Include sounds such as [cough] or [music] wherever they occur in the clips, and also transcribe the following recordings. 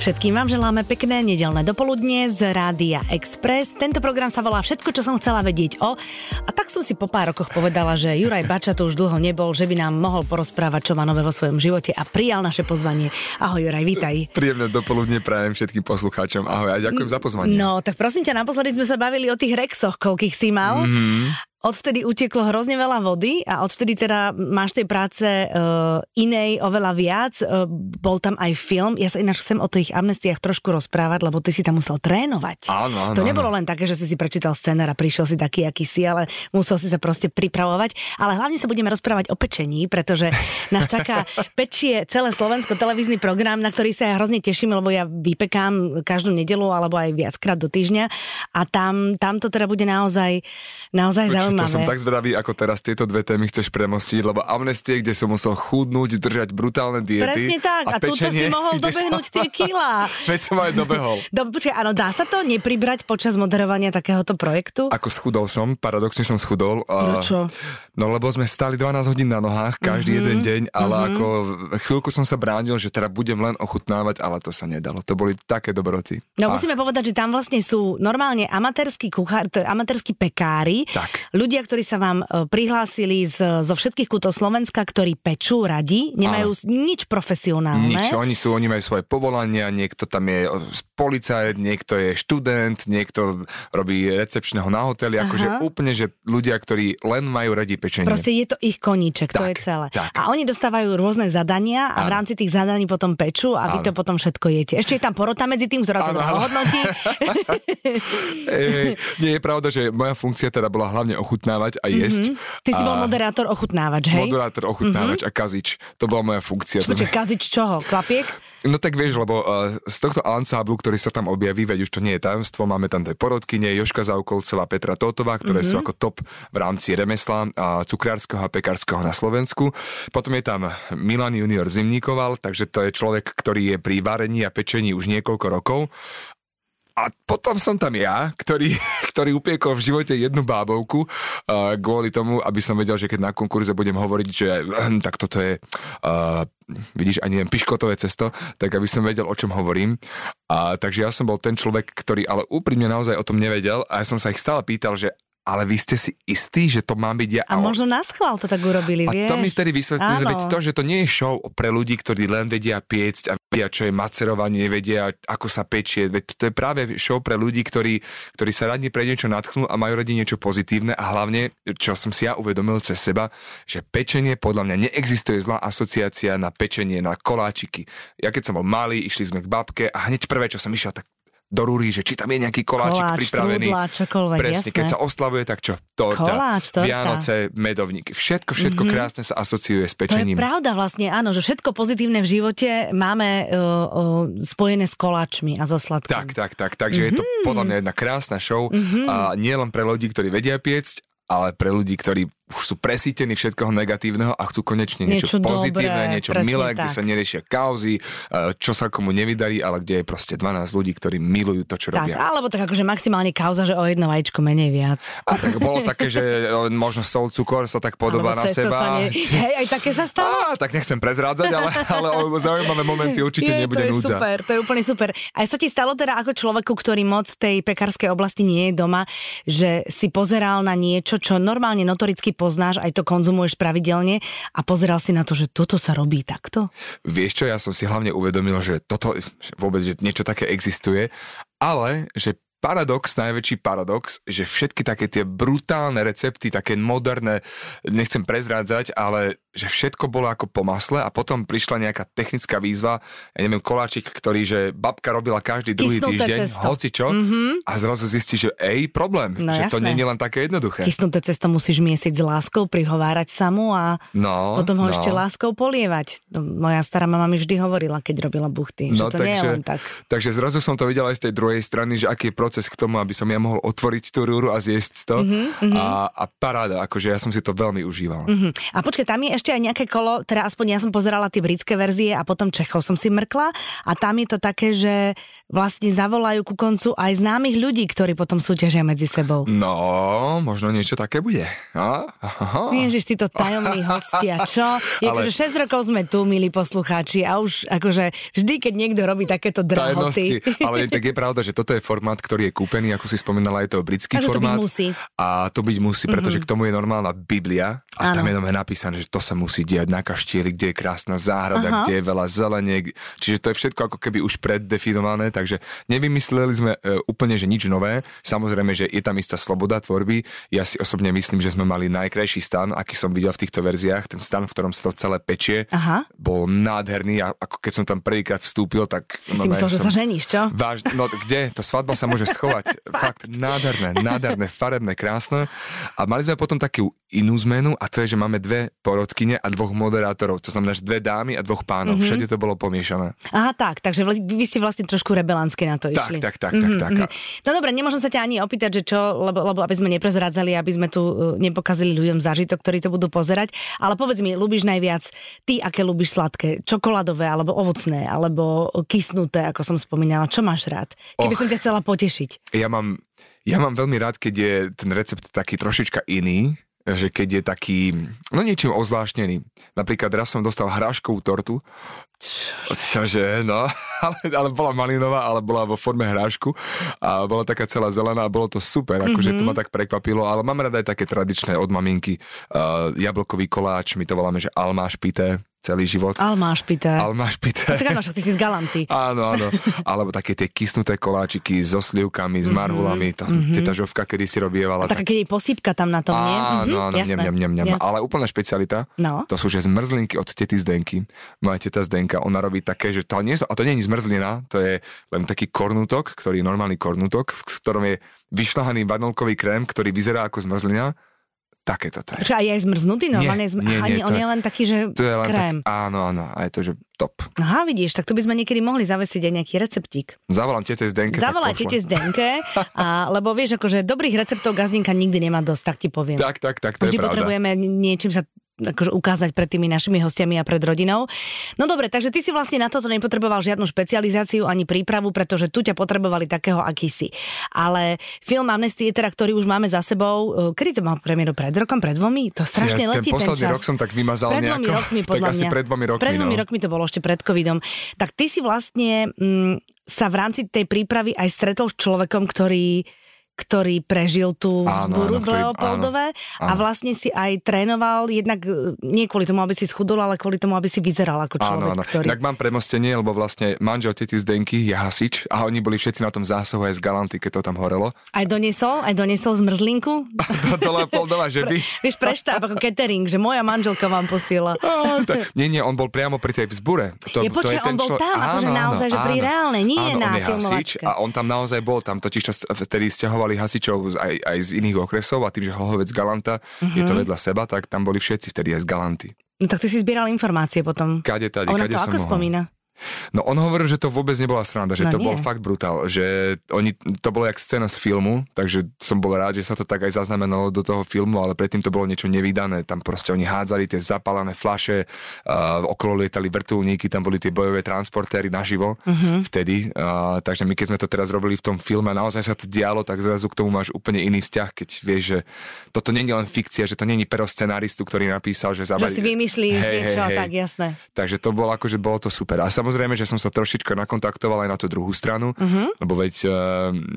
Všetkým vám želáme pekné nedelné dopoludne z Rádia Express. Tento program sa volá Všetko, čo som chcela vedieť o. A tak som si po pár rokoch povedala, že Juraj Bača tu už dlho nebol, že by nám mohol porozprávať, čo má nové vo svojom živote a prijal naše pozvanie. Ahoj Juraj, vítaj. Príjemné dopoludne prajem všetkým poslucháčom. Ahoj a ďakujem za pozvanie. No, tak prosím ťa, naposledy sme sa bavili o tých rexoch, koľkých si mal. Mm-hmm. Odvtedy utieklo hrozne veľa vody a odvtedy teda máš tej práce uh, inej oveľa viac. Uh, bol tam aj film. Ja sa ináč chcem o tých amnestiách trošku rozprávať, lebo ty si tam musel trénovať. Áno, áno, to nebolo len také, že si si prečítal scenár a prišiel si taký, aký si, ale musel si sa proste pripravovať. Ale hlavne sa budeme rozprávať o pečení, pretože nás čaká [laughs] pečie celé Slovensko televízny program, na ktorý sa ja hrozne teším, lebo ja vypekám každú nedelu alebo aj viackrát do týždňa a tam, tam to teda bude naozaj, naozaj zaujímavé zaujímavé. To som tak zvedavý, ako teraz tieto dve témy chceš premostiť, lebo amnestie, kde som musel chudnúť, držať brutálne diety. Presne tak, a, a tuto si mohol dobehnúť [laughs] som... tie kilá. Veď som aj dobehol. Do, počkej, áno, dá sa to nepribrať počas moderovania takéhoto projektu? Ako schudol som, paradoxne som schudol. Prečo? No lebo sme stali 12 hodín na nohách každý mm-hmm. jeden deň, ale mm-hmm. ako chvíľku som sa bránil, že teda budem len ochutnávať, ale to sa nedalo. To boli také dobroty. No a... musíme povedať, že tam vlastne sú normálne amatérskí kuchár, amatérskí pekári. Tak ľudia, ktorí sa vám e, prihlásili z, zo všetkých kútov Slovenska, ktorí pečú radi, nemajú Áno. nič profesionálne. Nič, oni sú, oni majú svoje povolania, niekto tam je policajt, niekto je študent, niekto robí recepčného na hoteli, Aha. akože úplne, že ľudia, ktorí len majú radi pečenie. Proste je to ich koníček, tak, to je celé. Tak. A oni dostávajú rôzne zadania a v rámci tých zadaní potom pečú a vy to potom všetko jete. Ešte je tam porota medzi tým, ktorá to hodnotí. [laughs] nie je pravda, že moja funkcia teda bola hlavne ochutnávať a jesť. Mm-hmm. Ty si bol moderátor ochutnávač, hej? Moderátor ochutnávač mm-hmm. a kazič. To bola moja funkcia. Čo, kazič čoho? Klapiek? No tak vieš, lebo uh, z tohto ansáblu, ktorý sa tam objaví, veď už to nie je tajomstvo, máme tam tie porodkyne, Joška Zaukolcová, Petra Totová, ktoré mm-hmm. sú ako top v rámci remesla a cukrárskeho a pekárskeho na Slovensku. Potom je tam Milan junior Zimníkoval, takže to je človek, ktorý je pri varení a pečení už niekoľko rokov a potom som tam ja, ktorý, [laughs] ktorý upiekol v živote jednu bábovku uh, kvôli tomu, aby som vedel, že keď na konkurze budem hovoriť, že uh, tak toto je uh, vidíš, ani neviem, piškotové cesto, tak aby som vedel, o čom hovorím. A, takže ja som bol ten človek, ktorý ale úprimne naozaj o tom nevedel a ja som sa ich stále pýtal, že ale vy ste si istí, že to má byť ja. A možno na schvál to tak urobili, a vieš. to mi vtedy vysvetlili, veď to, že to nie je show pre ľudí, ktorí len vedia piecť a vedia, čo je macerovanie, vedia, ako sa pečie. Veď to je práve show pre ľudí, ktorí, ktorí sa radne pre niečo natchnú a majú radi niečo pozitívne a hlavne, čo som si ja uvedomil cez seba, že pečenie podľa mňa neexistuje zlá asociácia na pečenie, na koláčiky. Ja keď som bol malý, išli sme k babke a hneď prvé, čo som išiel, tak do rúry, že či tam je nejaký koláčik Koláč, pripravený. Trúdla, čokoľvek, Presne, jasné. keď sa oslavuje, tak čo? Torta, Koláč, torta. Vianoce, medovník. Všetko, všetko mm-hmm. krásne sa asociuje s pečením. To je pravda vlastne, áno, že všetko pozitívne v živote máme uh, uh, spojené s koláčmi a so sladkým. Tak, tak, tak. Takže mm-hmm. je to mhm. podľa mňa jedna krásna show mm-hmm. a nie len pre ľudí, ktorí vedia piecť, ale pre ľudí, ktorí už sú presítení všetkoho negatívneho a chcú konečne niečo, niečo pozitívne, dobré, niečo milé, tak. kde sa neriešia kauzy, e, čo sa komu nevydarí, ale kde je proste 12 ľudí, ktorí milujú to, čo tak, robia. Alebo tak akože maximálne kauza, že o jedno vajíčko menej viac. A tak bolo také, že možno sol, cukor sa tak podobá na seba. Ne... [laughs] Hej, aj také sa stalo? Á, tak nechcem prezrádzať, ale, ale o zaujímavé momenty určite je, nebude to je núdza. super, to je úplne super. A sa ti stalo teda ako človeku, ktorý moc v tej pekárskej oblasti nie je doma, že si pozeral na niečo, čo normálne notoricky poznáš, aj to konzumuješ pravidelne a pozeral si na to, že toto sa robí takto? Vieš čo, ja som si hlavne uvedomil, že toto vôbec, že niečo také existuje, ale že paradox, najväčší paradox, že všetky také tie brutálne recepty, také moderné, nechcem prezrádzať, ale že všetko bolo ako po masle a potom prišla nejaká technická výzva, ja neviem, koláčik, ktorý, že babka robila každý druhý Kysnuté týždeň, cesto. hoci čo, mm-hmm. a zrazu zistí, že ej, problém, no, že jasné. to nie je len také jednoduché. Kysnuté cesto musíš miesiť s láskou, prihovárať sa mu a no, potom ho no. ešte láskou polievať. No, moja stará mama mi vždy hovorila, keď robila buchty, no, že to takže, nie je len tak. Takže zrazu som to videl aj z tej druhej strany, že aký je proces k tomu, aby som ja mohol otvoriť tú rúru a zjesť to. Mm-hmm. A, a paráda, akože ja som si to veľmi užíval. Mm-hmm. A počkaj, tam je ešte aj nejaké kolo, teda aspoň ja som pozerala tie britské verzie a potom Čechov som si mrkla a tam je to také, že vlastne zavolajú ku koncu aj známych ľudí, ktorí potom súťažia medzi sebou. No, možno niečo také bude. A? Ježiš, títo tajomní hostia, čo? Je [laughs] Ale... akože 6 rokov sme tu, milí poslucháči, a už akože vždy, keď niekto robí takéto drahoty. Ale [laughs] tak je pravda, že toto je formát, ktorý je kúpený, ako si spomínala, je to britský Takže formát. To musí. A to byť musí, pretože mm-hmm. k tomu je normálna Biblia a ano. tam je napísané, že to sa musí diať na kaštieli, kde je krásna záhrada, Aha. kde je veľa zeleniek. Čiže to je všetko ako keby už preddefinované, takže nevymysleli sme e, úplne, že nič nové. Samozrejme, že je tam istá sloboda tvorby. Ja si osobne myslím, že sme mali najkrajší stan, aký som videl v týchto verziách. Ten stan, v ktorom sa to celé pečie, Aha. bol nádherný a ako keď som tam prvýkrát vstúpil, tak... Si no, si myslel, že sa ženíš, čo? Váž, no kde? To svadba sa môže schovať. [laughs] Fakt, nádherné, nádherné, farebné, krásne. A mali sme potom takú inú zmenu a to je, že máme dve porodkyne a dvoch moderátorov. To znamená, že dve dámy a dvoch pánov. Mm-hmm. Všade to bolo pomiešané. Aha, tak, takže vy ste vlastne trošku rebelanské na to išli. Tak, tak, tak, mm-hmm, tak, tak. Mm-hmm. No dobre, nemôžem sa ťa ani opýtať, že čo, lebo, lebo aby sme neprezradzali, aby sme tu uh, nepokazili ľuďom zážitok, ktorí to budú pozerať. Ale povedz mi, ľubíš najviac ty, aké ľubíš sladké? Čokoládové, alebo ovocné, alebo kysnuté, ako som spomínala. Čo máš rád? Keby Och, som ťa chcela potešiť. Ja mám ja mám veľmi rád, keď je ten recept taký trošička iný, že keď je taký, no niečím ozvláštnený. Napríklad raz som dostal hráškovú tortu, Čože, no, [laughs] ale, ale bola malinová, ale bola vo forme hrášku a bola taká celá zelená a bolo to super, akože mm-hmm. to ma tak prekvapilo, ale mám rada aj také tradičné od maminky, uh, jablkový koláč, my to voláme, že almáš pité, celý život. Almáš pité. Almáš pité. Čakaj, máš, ty si z Galanty. [laughs] áno, áno. Alebo také tie kysnuté koláčiky so slivkami, s mhm, marhulami. To, mm-hmm. Teta Žovka kedy si robievala. A taká, keď je posypka tam na tom, nie? Áno, mhm, áno, mm-hmm, nem, nem, nem, nem. Ale úplná špecialita, no. to sú že zmrzlinky od tety Zdenky. Moja teta Zdenka, ona robí také, že to nie, a to nie je zmrzlina, to je len taký kornutok, ktorý je normálny kornutok, v ktorom je vyšľahaný vanilkový krém, ktorý vyzerá ako zmrzlina takéto to je. Čo aj je zmrznutý normálne? Nie, nie, nie, on je, je len taký, že to je len krém. Tak, áno, áno, a je to, že top. Aha, vidíš, tak tu by sme niekedy mohli zavesiť aj nejaký receptík. Zavolám tete Zdenke. Zavolaj tete Zdenke, a, [laughs] lebo vieš, akože dobrých receptov gazdinka nikdy nemá dosť, tak ti poviem. Tak, tak, tak, to Vždy je pravda. potrebujeme niečím sa akože ukázať pred tými našimi hostiami a pred rodinou. No dobre, takže ty si vlastne na toto nepotreboval žiadnu špecializáciu ani prípravu, pretože tu ťa potrebovali takého, aký si. Ale film Amnesty, teda, ktorý už máme za sebou, e, kedy to mal premiéru pred rokom, pred dvomi? To strašne ja, letí ten, posledný ten rok som tak vymazal pred dvomi nejako, rokmi, [laughs] podľa tak mňa. asi pred dvomi rokmi. Pred dvomi no. rokmi to bolo ešte pred covidom. Tak ty si vlastne mm, sa v rámci tej prípravy aj stretol s človekom, ktorý ktorý prežil tú vzburu v Leopoldove áno, áno. a vlastne si aj trénoval jednak e, nie kvôli tomu, aby si schudol, ale kvôli tomu, aby si vyzeral ako človek, áno, áno. ktorý... Tak mám premostenie, lebo vlastne manžel tety z Denky je hasič a oni boli všetci na tom zásahu aj z Galanty, keď to tam horelo. Aj doniesol? Aj doniesol zmrzlinku? [laughs] do, do Leopoldova, že by? Pre, vieš, preštáv ako catering, že moja manželka vám posiela. [laughs] nie, nie, on bol priamo pri tej vzbure. To, je, počkaj, to je on bol člo... tam, akože naozaj, áno, že pri reálnej, nie áno, na on je hasič a on tam naozaj bol, tam totiž to vtedy stiahovali volali hasičov aj, aj z iných okresov a tým, že Hlohovec Galanta uh-huh. je to mhm. vedľa seba, tak tam boli všetci vtedy aj z Galanty. No tak ty si zbieral informácie potom. Kade tady, Ona kade to som ako mohol. spomína? No on hovoril, že to vôbec nebola sranda, že no, to nie. bol fakt brutál, že oni, to bolo jak scéna z filmu, takže som bol rád, že sa to tak aj zaznamenalo do toho filmu, ale predtým to bolo niečo nevydané, tam proste oni hádzali tie zapálené flaše, uh, okolo lietali vrtulníky, tam boli tie bojové transportéry naživo uh-huh. vtedy, uh, takže my keď sme to teraz robili v tom filme a naozaj sa to dialo, tak zrazu k tomu máš úplne iný vzťah, keď vieš, že toto nie je len fikcia, že to nie je pero scenáristu, ktorý napísal, že zabali... Že si vymyslíš hey, niečo, hey, hey. tak jasné. Takže to bolo akože bolo to super. A samozrejme, že som sa trošička nakontaktoval aj na tú druhú stranu, uh-huh. lebo veď uh,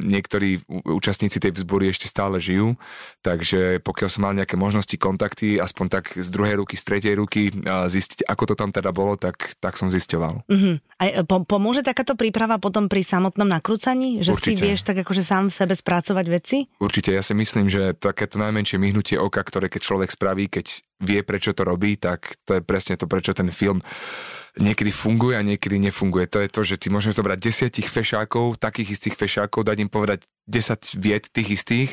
niektorí účastníci tej vzbory ešte stále žijú, takže pokiaľ som mal nejaké možnosti, kontakty, aspoň tak z druhej ruky, z tretej ruky uh, zistiť, ako to tam teda bolo, tak, tak som zisťoval. Uh-huh. A e, po, pomôže takáto príprava potom pri samotnom nakrúcaní? Že Určite. si vieš tak akože sám v sebe spracovať veci? Určite, ja si myslím, že takéto najmenšie myhnutie oka, ktoré keď človek spraví, keď vie, prečo to robí, tak to je presne to, prečo ten film niekedy funguje a niekedy nefunguje. To je to, že ty môžeš zobrať desiatich fešákov, takých istých fešákov, dať im povedať 10 viet tých istých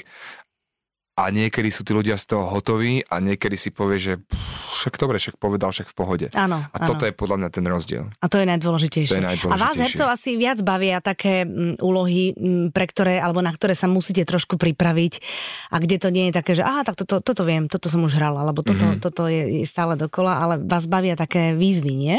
a niekedy sú tí ľudia z toho hotoví a niekedy si povie, že pff, však dobre, však povedal, však v pohode. Áno, A toto je podľa mňa ten rozdiel. A to je najdôležitejšie. To je A vás najdôležitejšie. hercov asi viac bavia také mm, úlohy, mm, pre ktoré, alebo na ktoré sa musíte trošku pripraviť a kde to nie je také, že aha, tak toto, toto viem, toto som už hral, alebo toto, Mhm. mm-hmm. toto je, je stále dokola, ale vás bavia také výzvy, nie?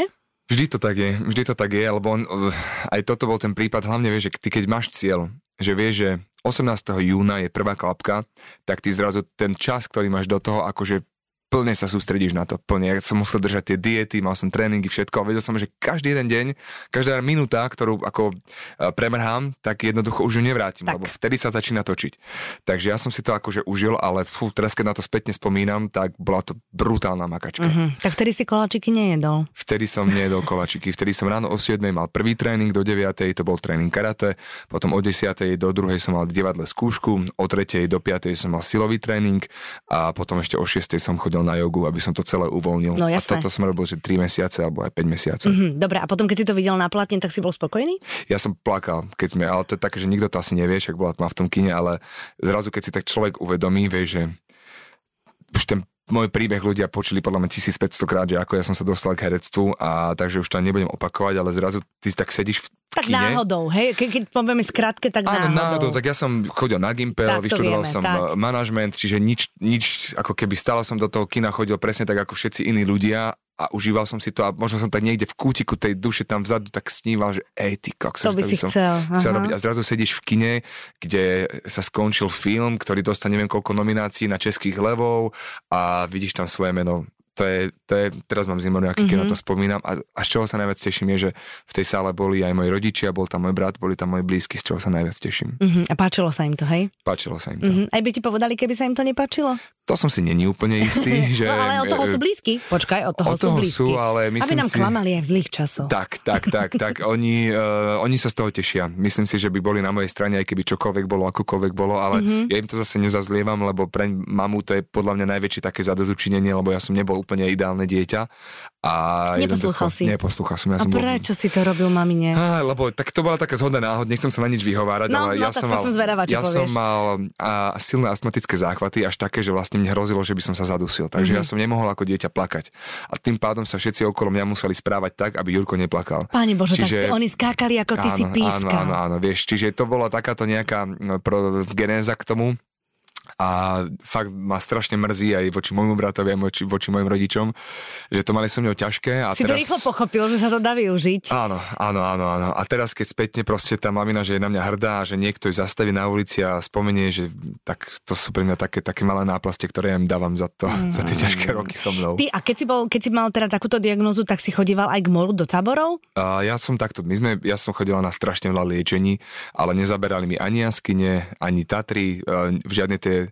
Vždy to tak je, vždy to tak je, lebo on, uh, aj toto bol ten prípad, hlavne vieš, že ty keď máš cieľ, že vieš, že 18. júna je prvá klapka, tak ty zrazu ten čas, ktorý máš do toho, akože plne sa sústredíš na to, plne. Ja som musel držať tie diety, mal som tréningy, všetko a vedel som, že každý jeden deň, každá minúta, ktorú ako e, premrhám, tak jednoducho už ju nevrátim, Tak. lebo vtedy sa začína točiť. Takže ja som si to akože užil, ale fú, teraz keď na to spätne spomínam, tak bola to brutálna makačka. Mhm. Tak vtedy si koláčiky nejedol. Vtedy som nejedol kolačiky, vtedy som ráno o 7 mal prvý tréning, do 9 to bol tréning karate, potom o 10 do 2 som mal divadle skúšku, o 3 do 5 som mal silový tréning a potom ešte o 6 som chodil na jogu, aby som to celé uvoľnil. No, a toto som robil, že 3 mesiace alebo aj 5 mesiacov. Mhm. Dobre, a potom keď si to videl na platne, tak si bol spokojný? Ja som plakal, keď sme, ale to je také, že nikto to asi nevie, však bola tma v tom kine, ale zrazu keď si tak človek uvedomí, vie, že už ten môj príbeh ľudia počuli podľa mňa 1500 krát, že ako ja som sa dostal k herectvu a takže už to nebudem opakovať, ale zrazu ty tak sedíš v Tak kine. náhodou, hej? Ke, keď povieme skrátke, tak Áno, náhodou. náhodou, tak ja som chodil na Gimpel, Tak, vyštudoval vieme, som tak. eh, manažment, čiže nič, nič, ako keby stále som do toho kina chodil presne tak ako všetci iní ľudia a užíval som si to a možno som tak niekde v kútiku tej duše tam vzadu tak sníval, že ej, ty kokso, To by si som chcel. chcel aha. robiť. A zrazu sedíš v kine, kde sa skončil film, ktorý dostal neviem koľko nominácií na českých levov a vidíš tam svoje meno. To je, to je teraz mám aký mm-hmm. Mhm. na to spomínam a, a z čoho sa najviac teším je, že v tej sále boli aj moji rodičia, bol tam môj brat, boli tam moji blízky, z čoho sa najviac teším. Mhm. A páčilo sa im to, hej? Páčilo sa im to. Mhm. Aj by ti povedali, keby sa im to nepáčilo? To som si není úplne istý, [laughs] že... no ale od toho sú blízky. Počkaj, od toho, Od toho sú blízky. sú, ale Aby myslím nám si... klamali aj v zlých časoch. Tak, tak, tak, tak. [laughs] Oni, uh, oni sa z toho tešia. Myslím si, že by boli na mojej strane, aj keby čokoľvek bolo, akokoľvek bolo, ale Mhm. mm-hmm. ja im to zase nezazlievam, lebo pre mamu to je podľa mňa najväčšie také zadozučinenie, lebo ja som nebol úplne ideálne dieťa. A Neposlúchal si. Neposlúchal som. Ja A som prečo si to robil, mamine? Á, lebo tak to bola taká zhoda náhod, nechcem sa na nič vyhovárať, No, ale no, ja som mal, som zvedavá, ja povieš. som mal a, silné astmatické záchvaty, až také, že vlastne mne hrozilo, že by som sa zadusil. Takže Mhm. ja som nemohol ako dieťa plakať. A tým pádom sa všetci okolo mňa museli správať tak, aby Jurko neplakal. Páni Bože, Čiže- tak oni skákali, ako ty si áno, pískal. áno, áno, vieš, čiže to bola takáto nejaká no, pro, genéza k tomu a fakt ma strašne mrzí aj voči môjmu bratovi, aj voči, voči mojim rodičom, že to mali so mnou ťažké. A Si to teraz... rýchlo pochopil, že sa to dá využiť. Áno, áno, áno, áno. A teraz, keď spätne proste tá mamina, že je na mňa hrdá, že niekto ju zastaví na ulici a spomenie, že tak to sú pre mňa také, také malé náplastie, ktoré ja im dávam za to, mm. za tie ťažké roky so mnou. Ty, a keď si, bol, keď si mal teda takúto diagnózu, tak si chodíval aj k moru do táborov? A ja som takto, my sme, ja som chodila na strašne veľa liečení, ale nezaberali mi ani jaskyne, ani Tatry, e, žiadne tie,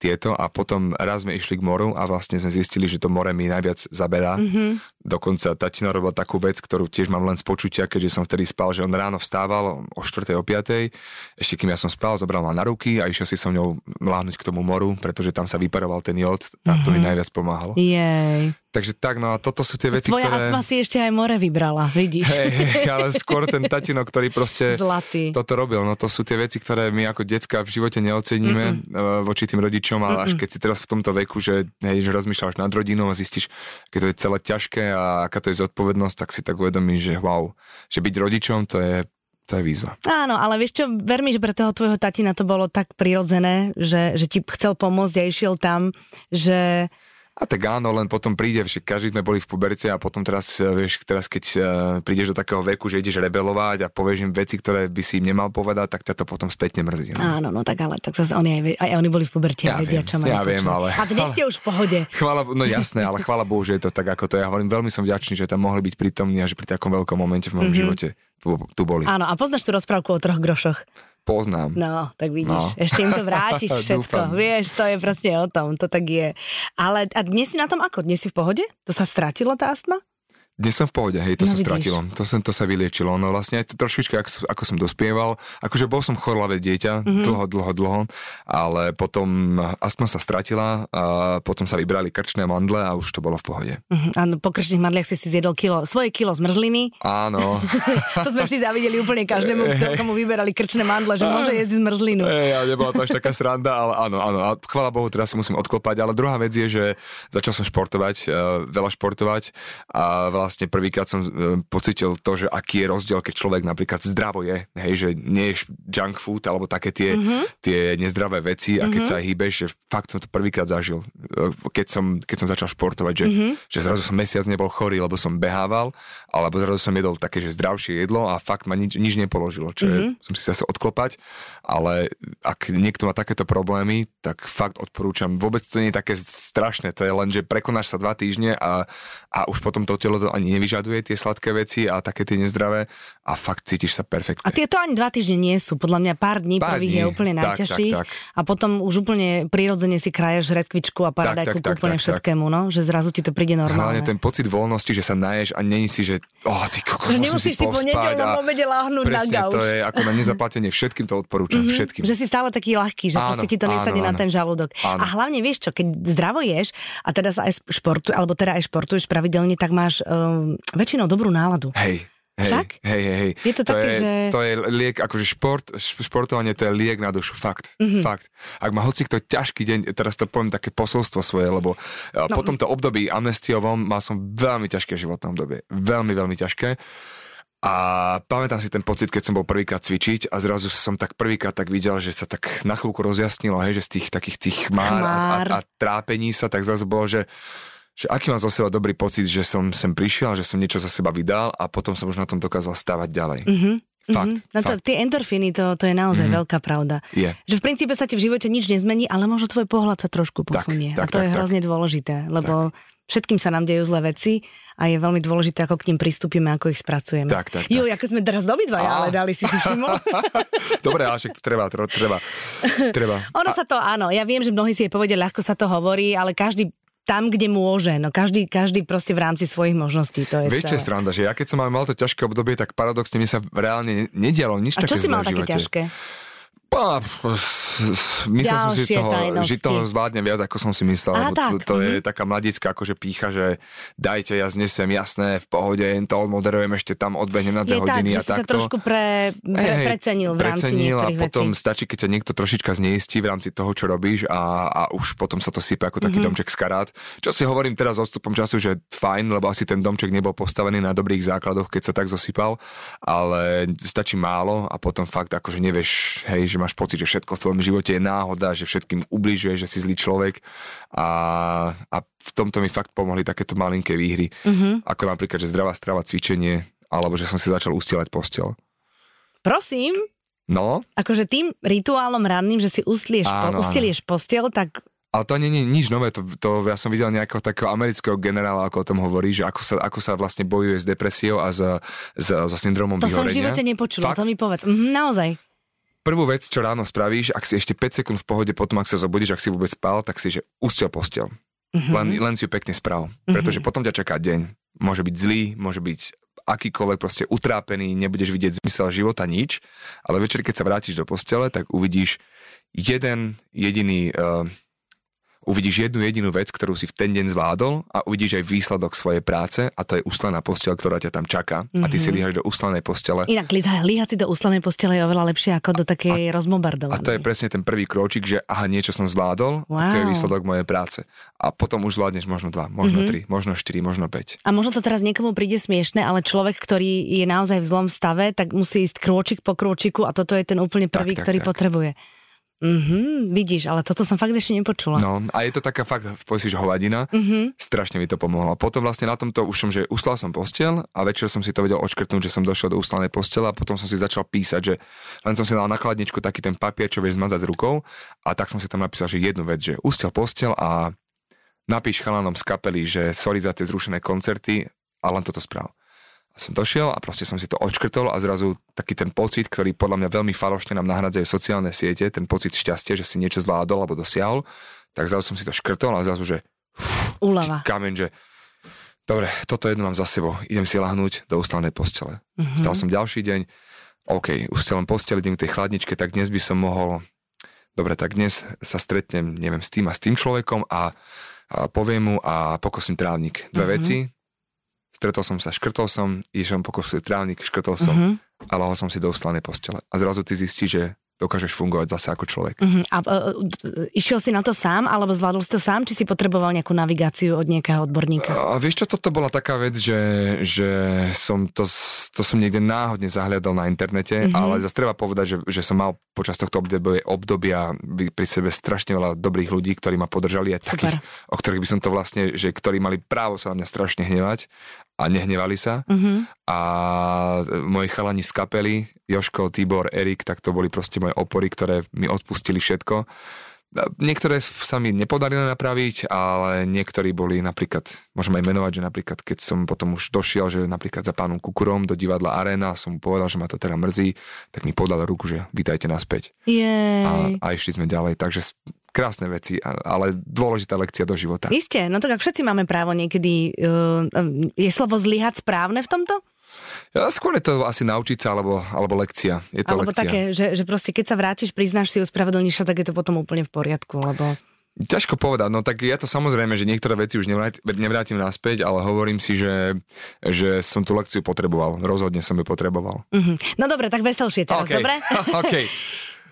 tieto a potom raz sme išli k moru a vlastne sme zistili, že to more mi najviac zaberá. Mhm. Dokonca tatino robil takú vec, ktorú tiež mám len z počutia, keďže som vtedy spal, že on ráno vstával o 4. o 5. Ešte kým ja som spal, zobral ma na ruky a išiel si so mňou mláhnuť k tomu moru, pretože tam sa vyparoval ten jód a to mi Mhm. najviac pomáhalo. Jej. Takže tak, no a toto sú tie veci, Tvoja ktoré... astma si ešte aj more vybrala, vidíš? Hej, hej, ale skôr ten tatino, ktorý proste Zlatý. toto robil. No to sú tie veci, ktoré my ako decka v živote neoceníme mm voči tým rodičom, ale až keď si teraz v tomto veku, že, hej, že rozmýšľaš nad rodinou a zistíš, keď to je celé ťažké a aká to je zodpovednosť, tak si tak uvedomíš, že wow, že byť rodičom to je, to je výzva. Áno, ale vieš čo, ver mi, že pre toho tvojho tatina to bolo tak prirodzené, že, že ti chcel pomôcť a išiel tam, že A tak áno, len potom príde, že každý sme boli v puberte a potom teraz, eh, vieš, teraz keď eh, prídeš do takého veku, že ideš rebelovať a povieš im veci, ktoré by si im nemal povedať, tak ťa to potom spätne mrzí. No. áno, no tak ale tak zase oni aj, aj oni boli v puberte a Ja vedia, viem, čo majú ja viem, počuť. ale- A dnes [laughs] ste už v pohode. Chvála, no jasné, ale chvála Bohu, že je to tak, ako to ja hovorím. Veľmi som vďačný, že tam mohli byť prítomní a že pri takom veľkom momente v mojom mm-hmm. živote tu, tu boli. Áno, a poznáš tú rozprávku o troch grošoch? Poznám. No, tak vidíš, No. ešte im to vrátiš [laughs] všetko. Vieš, to je presne o tom, to tak je. Ale a dnes si na tom ako? Dnes si v pohode? To sa stratilo tá astma? Dnes som v pohode, hej, to No sa vidíš. stratilo. To, som, to sa vyliečilo. No vlastne aj to trošička, ako, ako som dospieval, akože bol som chorlavé dieťa, Mhm. mm-hmm. dlho, dlho, dlho, ale potom astma sa stratila a potom sa vybrali krčné mandle a už to bolo v pohode. Uh-huh. Áno, po krčných madliach si si zjedol kilo, svoje kilo zmrzliny. Áno. [laughs] to sme vždy zavideli úplne každému, [laughs] kto, komu vyberali krčné mandle, že môže jesť zmrzlinu. Ej, ale nebola to až taká sranda, ale áno, áno. A chvála Bohu, teraz si musím odklopať. Ale druhá vec je, že začal som športovať, uh, veľa športovať a vlastne prvýkrát som uh, pocitil to, že aký je rozdiel, keď človek napríklad zdravo je, hej, že nie je junk food alebo také tie, mm-hmm. tie nezdravé veci a keď mm-hmm. sa hýbeš, že fakt som to prvýkrát zažil, uh, keď som, keď som začal športovať, že, mm-hmm. že zrazu som mesiac nebol chorý, lebo som behával, alebo zrazu som jedol také, že zdravšie jedlo a fakt ma nič, nič nepoložilo, čo mm-hmm. som si zase odklopať, ale ak niekto má takéto problémy, tak fakt odporúčam. Vôbec to nie je také strašné, to je len, že prekonáš sa dva týždne a, a už potom to telo to ani nevyžaduje tie sladké veci a také tie nezdravé a fakt cítiš sa perfektne. A tieto ani dva týždne nie sú. Podľa mňa pár dní Pár prvých dní. je úplne najťažších. tak, tak. A potom už úplne prirodzene si kraješ redkvičku a paradajku tak, tak, úplne tak, všetkému, no? Že zrazu ti to príde normálne. Hlavne ten pocit voľnosti, že sa naješ a není si, že oh, ty kokos, Že nemusíš si po pospať nedeľnom a- obede láhnuť na gauč. to je ako na nezaplatenie všetkým to odporúčam, mm-hmm. všetkým. Že si stále taký ľahký, že Áno, proste ti to nesadne áno, na ten žalúdok. Áno. A hlavne vieš čo, keď zdravo ješ a teda sa aj športu, alebo teda aj športuješ pravidelne, tak máš väčšinou dobrú náladu. Hej, hej, Však? hej, hej, hej. Je to také, je, že- To je liek, akože šport, športovanie to je liek na dušu, fakt, Mhm. mm-hmm. fakt. Ak má hoci kto ťažký deň, teraz to poviem také posolstvo svoje, lebo no. po tomto období amnestiovom mal som veľmi ťažké životné obdobie. Veľmi, veľmi ťažké. A pamätám si ten pocit, keď som bol prvýkrát cvičiť a zrazu som tak prvýkrát tak videl, že sa tak na chvíľku rozjasnilo, hej, že z tých takých tých chmár, a, a, Chmár. a trápení sa, tak zrazu bolo, že že aký mám zo seba dobrý pocit, že som sem prišiel, že som niečo za seba vydal a potom som už na tom dokázal stávať ďalej. Mhm. Fakt, No to, fakt. tie endorfíny, to, to je naozaj Mhm. veľká pravda. Je. Že v princípe sa ti v živote nič nezmení, ale možno tvoj pohľad sa trošku Tak, posunie. a tak, to tak, je tak. hrozne dôležité, lebo všetkým sa nám dejú zlé veci a je veľmi dôležité, ako k ním pristúpime, ako ich spracujeme. Tak, tak, Jo, tak. ako sme teraz obidvaja, Á. ale dali si si všimol. [laughs] Dobre, ale však to treba, to treba, treba. [laughs] ono sa to, áno, ja viem, že mnohí si je povedia, ľahko sa to hovorí, ale každý tam, kde môže, no každý, každý proste v rámci svojich možností, to je Vieš, čo je sranda, že ja keď som mal, to ťažké obdobie, tak paradoxne mi sa reálne ne- nedialo nič A také čo si mal také ťažké? Pá, myslel som si Ďalšie toho, tajnosti. že toho zvládne viac, ako som si myslel. Á, lebo to, tak, to je mhm. taká mladická akože pícha, že dajte, ja znesem, jasné, v pohode, to odmoderujem, ešte tam odbehnem na dve Je tak, hodiny že a si sa takto. trošku pre, pre, hej, precenil v rámci precenil a potom vecí. stačí, keď ťa niekto trošička zniestí v rámci toho, čo robíš a, a už potom sa to sype ako taký mm-hmm. domček z karát. Čo si hovorím teraz s odstupom času, že fajn, lebo asi ten domček nebol postavený na dobrých základoch, keď sa tak zosypal, ale stačí málo a potom fakt akože nevieš, hej, že máš pocit, že všetko v tvojom živote je náhoda, že všetkým ubližuje, že si zlý človek a, a v tomto mi fakt pomohli takéto malinké výhry, Mhm. mm-hmm. ako napríklad, že zdravá strava, cvičenie, alebo že som si začal ustielať postel. Prosím, No, akože tým rituálom ranným, že si ustlieš, Áno, po, ustilieš postel, tak Ale to nie je nič nové, to, to ja som videl nejakého takého amerického generála, ako o tom hovorí, že ako sa, ako sa vlastne bojuje s depresiou a s, s, so syndromom to som v vyhorenia. živote nepočula, Fakt? to mi povedz. Mhm, naozaj. Prvú vec, čo ráno spravíš, ak si ešte 5 sekúnd v pohode, potom ak sa zobudíš, ak si vôbec spal, tak si, že ustiel postel. Mhm. Len, len si ju pekne správ, pretože potom ťa čaká deň. Môže byť zlý, môže byť akýkoľvek proste utrápený, nebudeš vidieť zmysel života, nič, ale večer, keď sa vrátiš do postele, tak uvidíš jeden jediný uh, uvidíš jednu jedinú vec, ktorú si v ten deň zvládol a uvidíš aj výsledok svojej práce a to je uslaná posteľ, ktorá ťa tam čaká a ty si líhaš do uslanej postele Inak líhať si do úslanej postele je oveľa lepšie ako do takej a rozmombardovanej. to je presne ten prvý kročík, že aha, niečo som zvládol a to je Wow. výsledok mojej práce. A potom už zvládneš možno dva, možno tri, možno štyri, možno päť. A možno to teraz niekomu príde smiešne, ale človek, ktorý je naozaj v zlom stave, tak musí ísť krôčik po krôčiku a toto je ten úplne prvý, tak, ktorý tak. potrebuje. Mhm, vidíš, ale toto som fakt ešte nepočula. No a je to taká fakt, povie si, že hovadina, Mhm. strašne mi to pomohlo. A potom vlastne na tomto už som, že uslal som postel a večer som si to vedel odškrtnúť, že som došiel do uslanej postele a potom som si začal písať, že len som si dal na chladničku taký ten papier, čo vieš zmazať s rukou a tak som si tam napísal, že jednu vec, že ustel postel a napíš chalanom z kapely, že sorry za tie zrušené koncerty a len toto správ. A som došiel a proste som si to odškrtol a zrazu taký ten pocit, ktorý podľa mňa veľmi falošne nám nahradzajú sociálne siete, ten pocit šťastia, že si niečo zvládol alebo dosiahol, tak zrazu som si to škrtol a zrazu, že Úlava. kameň, že dobre, toto jedno mám za sebou, idem si lahnúť do ústavnej postele. Uh-huh. Stal som ďalší deň, OK, len postel, idem k tej chladničke, tak dnes by som mohol, dobre, tak dnes sa stretnem, neviem, s tým a s tým človekom a, a poviem mu a pokosím trávnik. Dve uh-huh. veci, stretol som sa, škrtol som, išiel pokosil trávnik, škrtol som uh-huh. a lahol som si do ústavnej postele. A zrazu ty zistí, že dokážeš fungovať zase ako človek. Uh-huh. A uh, išiel si na to sám, alebo zvládol si to sám, či si potreboval nejakú navigáciu od nejakého odborníka? A vieš čo, toto bola taká vec, že, že som to, to som niekde náhodne zahľadal na internete, uh-huh. ale zase treba povedať, že, že som mal počas tohto obdobia, obdobia pri sebe strašne veľa dobrých ľudí, ktorí ma podržali aj takých, o ktorých by som to vlastne, že ktorí mali právo sa na mňa strašne hnevať a nehnevali sa. Uh-huh. A moji chalani z kapely, Joško, Tibor, Erik, tak to boli proste moje opory, ktoré mi odpustili všetko. Niektoré sa mi nepodarilo napraviť, ale niektorí boli napríklad, môžeme aj menovať, že napríklad keď som potom už došiel, že napríklad za pánom Kukurom do divadla Arena som mu povedal, že ma to teda mrzí, tak mi podal ruku, že vítajte naspäť. A, a išli sme ďalej, takže krásne veci, ale dôležitá lekcia do života. Isté, no tak ak všetci máme právo niekedy, uh, je slovo zlyhať správne v tomto? Ja, skôr je to asi naučiť sa, alebo, alebo lekcia. Je to alebo lekcia. také, že, že proste keď sa vrátiš, priznáš si, ospravedlníš sa, tak je to potom úplne v poriadku, lebo... Ťažko povedať, no tak ja to samozrejme, že niektoré veci už nevrátim naspäť, ale hovorím si, že, že som tú lekciu potreboval. Rozhodne som ju potreboval. Mm-hmm. No dobre, tak veselšie teraz, okay. dobre? [laughs] okay. [laughs]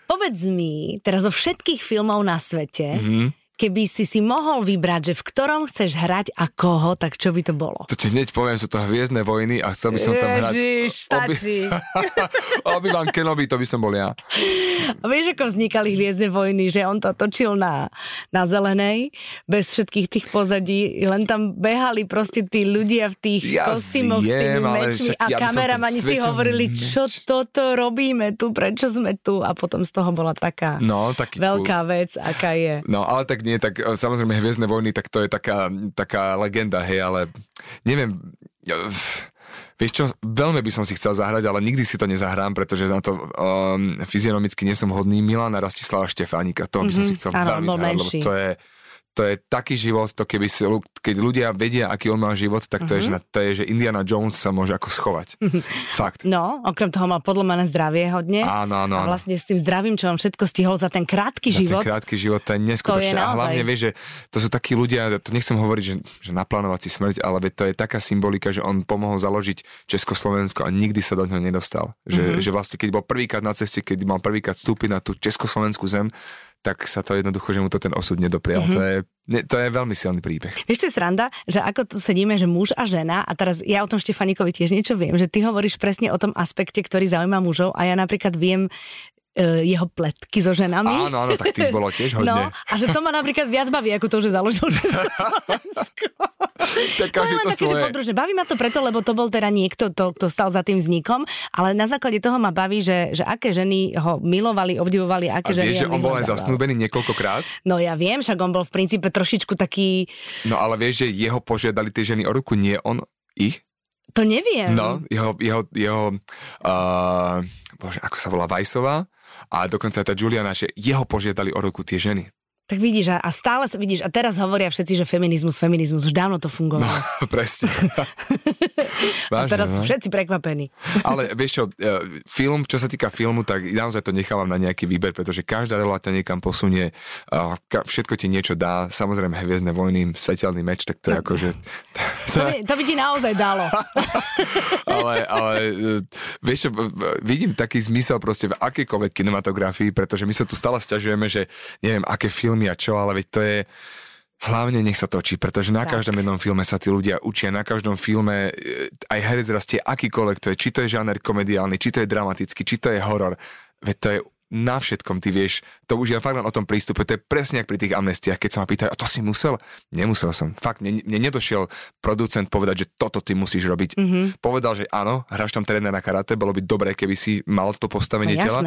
Povedz mi, teraz zo všetkých filmov na svete, mm-hmm keby si si mohol vybrať, že v ktorom chceš hrať a koho, tak čo by to bolo? To ti hneď poviem, sú to Hviezdne vojny a chcel by som tam hrať... Ježiš, stačí. [laughs] Obi... Obi-Wan Kenobi, to by som bol ja. A vieš, ako vznikali Hviezdne vojny, že on to točil na, na zelenej, bez všetkých tých pozadí, len tam behali proste tí ľudia v tých ja kostýmoch viem, s tými mečmi a ja kameramani si hovorili, čo toto robíme tu, prečo sme tu a potom z toho bola taká no, veľká cool. vec, aká je. No, ale tak nie, tak e, samozrejme Hviezdne vojny, tak to je taká, taká legenda, hej, ale neviem, Vieš čo, veľmi by som si chcel zahrať, ale nikdy si to nezahrám, pretože na to um, fyzionomicky nie som hodný. Milana Rastislava Štefánika, toho by som mm-hmm, si chcel áno, veľmi zahrať, lebo to je, to je taký život, to keby si, keď ľudia vedia, aký on má život, tak to, mm-hmm. je, že, mhm. to je, že Indiana Jones sa môže ako schovať. Mm-hmm. [laughs] Fakt. No, okrem toho má podlomené zdravie hodne. Áno, áno. A vlastne s tým zdravím, čo on všetko stihol za ten krátky za život. Ten krátky život, to je neskutočné. A hlavne vieš, že to sú takí ľudia, to nechcem hovoriť, že, že naplánovať si smrť, ale to je taká symbolika, že on pomohol založiť Československo a nikdy sa do ňoho nedostal. Že, mm-hmm. že vlastne keď bol prvýkrát na ceste, keď mal prvýkrát vstúpiť na tú Československú zem, tak sa to jednoducho, že mu to ten osud nedoprial. Mm-hmm. To, je, to je veľmi silný príbeh. Ešte sranda, že ako tu sedíme, že muž a žena, a teraz ja o tom Štefanikovi tiež niečo viem, že ty hovoríš presne o tom aspekte, ktorý zaujíma mužov a ja napríklad viem jeho pletky so ženami. Áno, áno, tak tých bolo tiež hodne. [laughs] No, a že to ma napríklad viac baví, ako to, že založil Československo. [laughs] tak to je len také, svoje... že podružne. Baví ma to preto, lebo to bol teda niekto, to, kto stal za tým vznikom, ale na základe toho ma baví, že, že aké ženy ho milovali, obdivovali, aké a ženy vieš, že on bol aj zasnúbený niekoľkokrát? No ja viem, však on bol v princípe trošičku taký... No ale vieš, že jeho požiadali tie ženy o ruku, nie on ich? To neviem. No, jeho, jeho, jeho uh, bože, ako sa volá, Vajsová, a dokonca tá Juliana, že jeho požiadali o ruku tie ženy. Tak vidíš, a stále sa vidíš, a teraz hovoria všetci, že feminizmus, feminizmus, už dávno to fungovalo. No, [laughs] presne. [laughs] Vážne, a teraz sú no? všetci prekvapení. [laughs] Ale vieš čo, e, film, čo sa týka filmu, tak naozaj to nechávam na nejaký výber, pretože každá rola ťa niekam posunie, všetko ti niečo dá, samozrejme Hviezdne vojny, svetelný meč, tak to je ako, že... To, by, to by ti naozaj dalo. ale, ale e, vieš čo, vidím taký zmysel proste v akejkoľvek kinematografii, pretože my sa tu stále stiažujeme, že neviem, aké filmy filmy a čo, ale veď to je... Hlavne nech sa točí, pretože na tak. každom jednom filme sa tí ľudia učia, na každom filme e, aj herec rastie akýkoľvek to je, či to je žáner komediálny, či to je dramatický, či to je horor. Veď to je na všetkom, ty vieš, to už je fakt len o tom prístupe, to je presne ako pri tých amnestiách, keď sa ma pýtajú, a to si musel? Nemusel som. Fakt, mne, mne nedošiel producent povedať, že toto ty musíš robiť. Mm-hmm. Povedal, že áno, hráš tam tréner na karate, bolo by dobré, keby si mal to postavenie no, tela.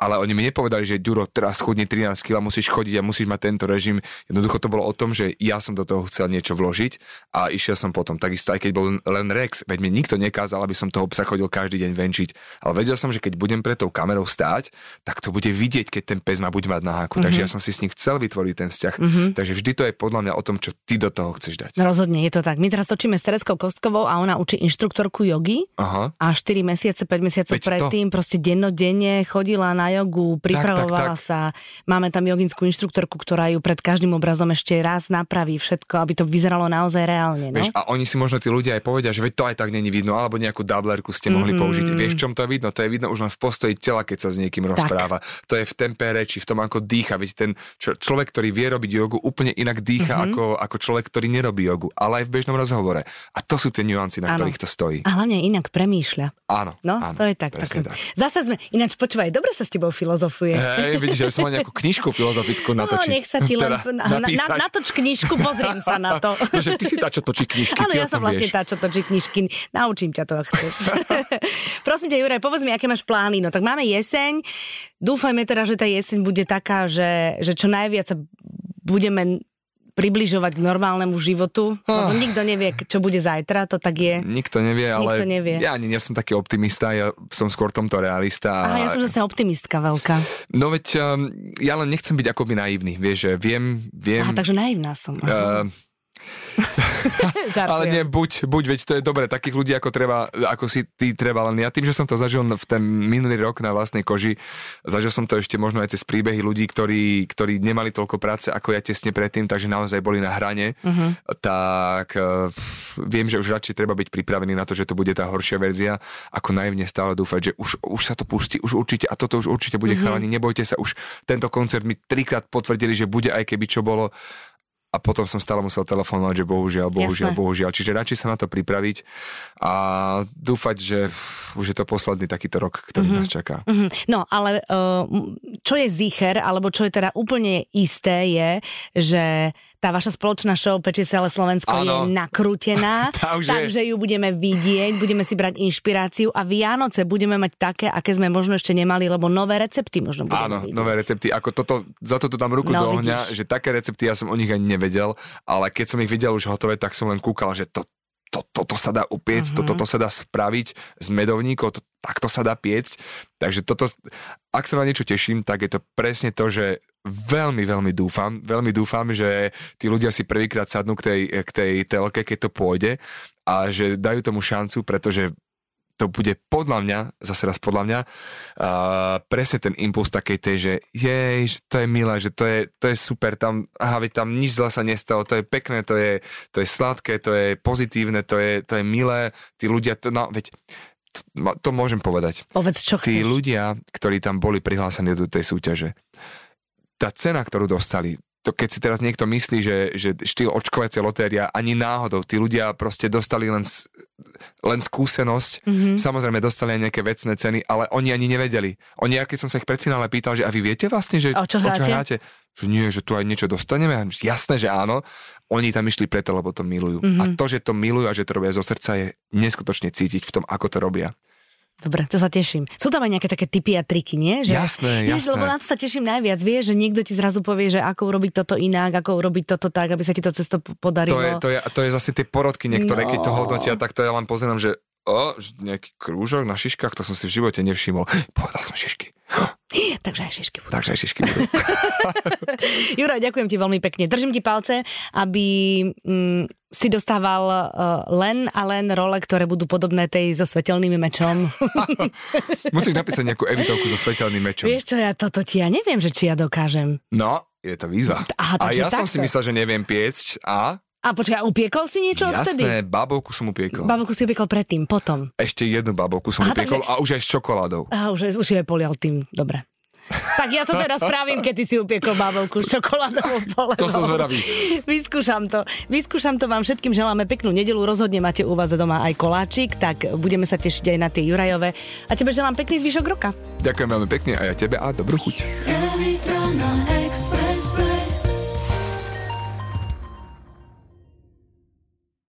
Ale oni mi nepovedali, že Duro, teraz chudni 13 kg, musíš chodiť a musíš mať tento režim. Jednoducho to bolo o tom, že ja som do toho chcel niečo vložiť a išiel som potom. Takisto aj keď bol len Rex, veď mi nikto nekázal, aby som toho psa chodil každý deň venčiť. Ale vedel som, že keď budem pre tou kamerou stáť, tak tak to bude vidieť, keď ten pes ma bude mať na háku. Mm-hmm. Takže ja som si s ním chcel vytvoriť ten vzťah. Mhm. Mm-hmm. Takže vždy to je podľa mňa o tom, čo ty do toho chceš dať. Rozhodne, je to tak. My teraz točíme s Tereskou Kostkovou a ona učí inštruktorku jogy Aha. a 4 mesiace, 5 mesiacov Veď to. predtým proste dennodenne chodila na jogu, pripravovala tak. sa. Máme tam joginskú inštruktorku, ktorá ju pred každým obrazom ešte raz napraví všetko, aby to vyzeralo naozaj reálne. No? Vieš, a oni si možno tí ľudia aj povedia, že veď to aj tak není vidno, alebo nejakú dublerku ste mohli Mhm. použiť. Vieš, v čom to je vidno? To je vidno už len v postoji tela, keď sa s niekým rozpráva. To je v tempe reči, v tom, ako dýcha. Veď ten čo, človek, ktorý vie robiť jogu, úplne inak dýcha Mhm. ako, ako človek, ktorý nerobí jogu, ale aj v bežnom rozhovore. A to sú tie nuancy, na Áno. ktorých to stojí. A hlavne inak premýšľa. Áno. No, áno, to je tak. presne tak. Zase sme, ináč počúvaj, dobre sa s tebou filozofuje. Hej, vidíš, že som mal nejakú knižku filozofickú No, natočiť. nech sa ti len... Teda na, na, natoč knižku, pozriem sa na to. [laughs] že ty si tá, čo točí knižky. Áno, ja som vlastne vieš. tá, čo točí knižky. Naučím ťa to, ak chceš. [laughs] Prosím ťa, Juraj, povedz mi, aké máš plány. No tak máme jeseň. Dúfajme teda, že tá jeseň bude taká, že, že čo najviac sa budeme približovať k normálnemu životu. Ah. Lebo nikto nevie, čo bude zajtra, to tak je. Nikto nevie, ale Nikto nevie. ja ani nie som taký optimista, ja som skôr tomto realista. Aha, ja som zase optimistka veľká. No veď um, ja len nechcem byť akoby naivný, vieš, že viem, viem... Aha, takže naivná som. Uh, [laughs] ale nie, buď, buď, veď to je dobre, takých ľudí ako treba, ako si ty treba, len ja tým, že som to zažil v ten minulý rok na vlastnej koži, zažil som to ešte možno aj cez príbehy ľudí, ktorí, ktorí nemali toľko práce ako ja tesne predtým, takže naozaj boli na hrane, Uh-huh. tak uh, viem, že už radšej treba byť pripravený na to, že to bude tá horšia verzia, ako naivne stále dúfať, že už, už sa to pustí, už určite, a toto už určite bude mm-hmm. chalani, nebojte sa, už tento koncert mi trikrát potvrdili, že bude aj keby čo bolo, a potom som stále musel telefonovať, že bohužiaľ, bohužiaľ, Jasné. bohužiaľ. Čiže radšej sa na to pripraviť a dúfať, že už je to posledný takýto rok, ktorý mm-hmm. nás čaká. Mhm. No, ale uh, čo je zicher, alebo čo je teda úplne isté, je, že tá vaša spoločná show Pečie sa ale Slovensko Áno. je nakrútená, [laughs] takže ju budeme vidieť, budeme si brať inšpiráciu a Vianoce budeme mať také, aké sme možno ešte nemali, lebo nové recepty možno budeme Áno, vidieť. nové recepty. Ako toto, za toto dám ruku No, do ohňa, vidíš. že také recepty ja som o nich ani nevedel, ale keď som ich videl už hotové, tak som len kúkal, že to, to, toto sa dá upiecť, Mhm. uh-huh. toto to sa dá spraviť z medovníkov, to, takto sa dá piecť. Takže toto, ak sa na niečo teším, tak je to presne to, že veľmi, veľmi dúfam, veľmi dúfam, že tí ľudia si prvýkrát sadnú k tej, k tej telke, keď to pôjde a že dajú tomu šancu, pretože to bude podľa mňa, zase raz podľa mňa, uh, presne ten impuls takej tej, že jej, že to je milé, že to je, to je super, tam, aha, tam nič zle sa nestalo, to je pekné, to je, to je sladké, to je pozitívne, to je, to je milé, tí ľudia, to, no, veď, to, to môžem povedať. Povedz, čo Tí chceš. ľudia, ktorí tam boli prihlásení do tej súťaže, tá cena, ktorú dostali, to keď si teraz niekto myslí, že, že štýl očkovacia lotéria, ani náhodou, tí ľudia proste dostali len, len skúsenosť, Mhm. samozrejme dostali aj nejaké vecné ceny, ale oni ani nevedeli. Oni, ja keď som sa ich pred finále pýtal, že a vy viete vlastne, že A o čo hráte? hráte? Že nie, že tu aj niečo dostaneme. Jasné, že áno. Oni tam išli preto, lebo to milujú. Mhm. A to, že to milujú a že to robia zo srdca, je neskutočne cítiť v tom, ako to robia. Dobre, to sa teším. Sú tam aj nejaké také typy a triky, nie? Že, Jasné, Vieš, jasné. lebo na to sa teším najviac. Vieš, že niekto ti zrazu povie, že ako urobiť toto inak, ako urobiť toto tak, aby sa ti to cesto po- podarilo. To je, to, je, to je zase tie porodky niektoré, No. keď to hodnotia, tak to ja len pozerám, že o, nejaký krúžok na šiškách, to som si v živote nevšimol. [gasps] Povedal som šišky. Takže aj šišky budú. Takže aj šišky budú. [laughs] Juraj, ďakujem ti veľmi pekne. Držím ti palce, aby mm, si dostával uh, len a len role, ktoré budú podobné tej so svetelným mečom. [laughs] Musíš napísať nejakú evitovku so svetelným mečom. Vieš čo, ja toto ti, ja neviem, že či ja dokážem. No, je to výzva. Aha, a takže ja som si takto. myslel, že neviem piecť a A počkaj, a upiekol si niečo odtedy? jasné, babovku som upiekol. Babovku si upiekol predtým, potom. Ešte jednu babovku som Aha, upiekol a už aj s čokoládou. A už, už je polial tým, dobre. Tak ja to teraz spravím, keď ty si upiekol bábovku s čokoládovou polevom. To som zvedavý. Vyskúšam to. Vyskúšam to vám všetkým. Želáme peknú nedelu. Rozhodne máte u vás doma aj koláčik, tak budeme sa tešiť aj na tie Jurajové. A tebe želám pekný zvyšok roka. Ďakujem veľmi pekne a ja tebe a dobrú chuť. Every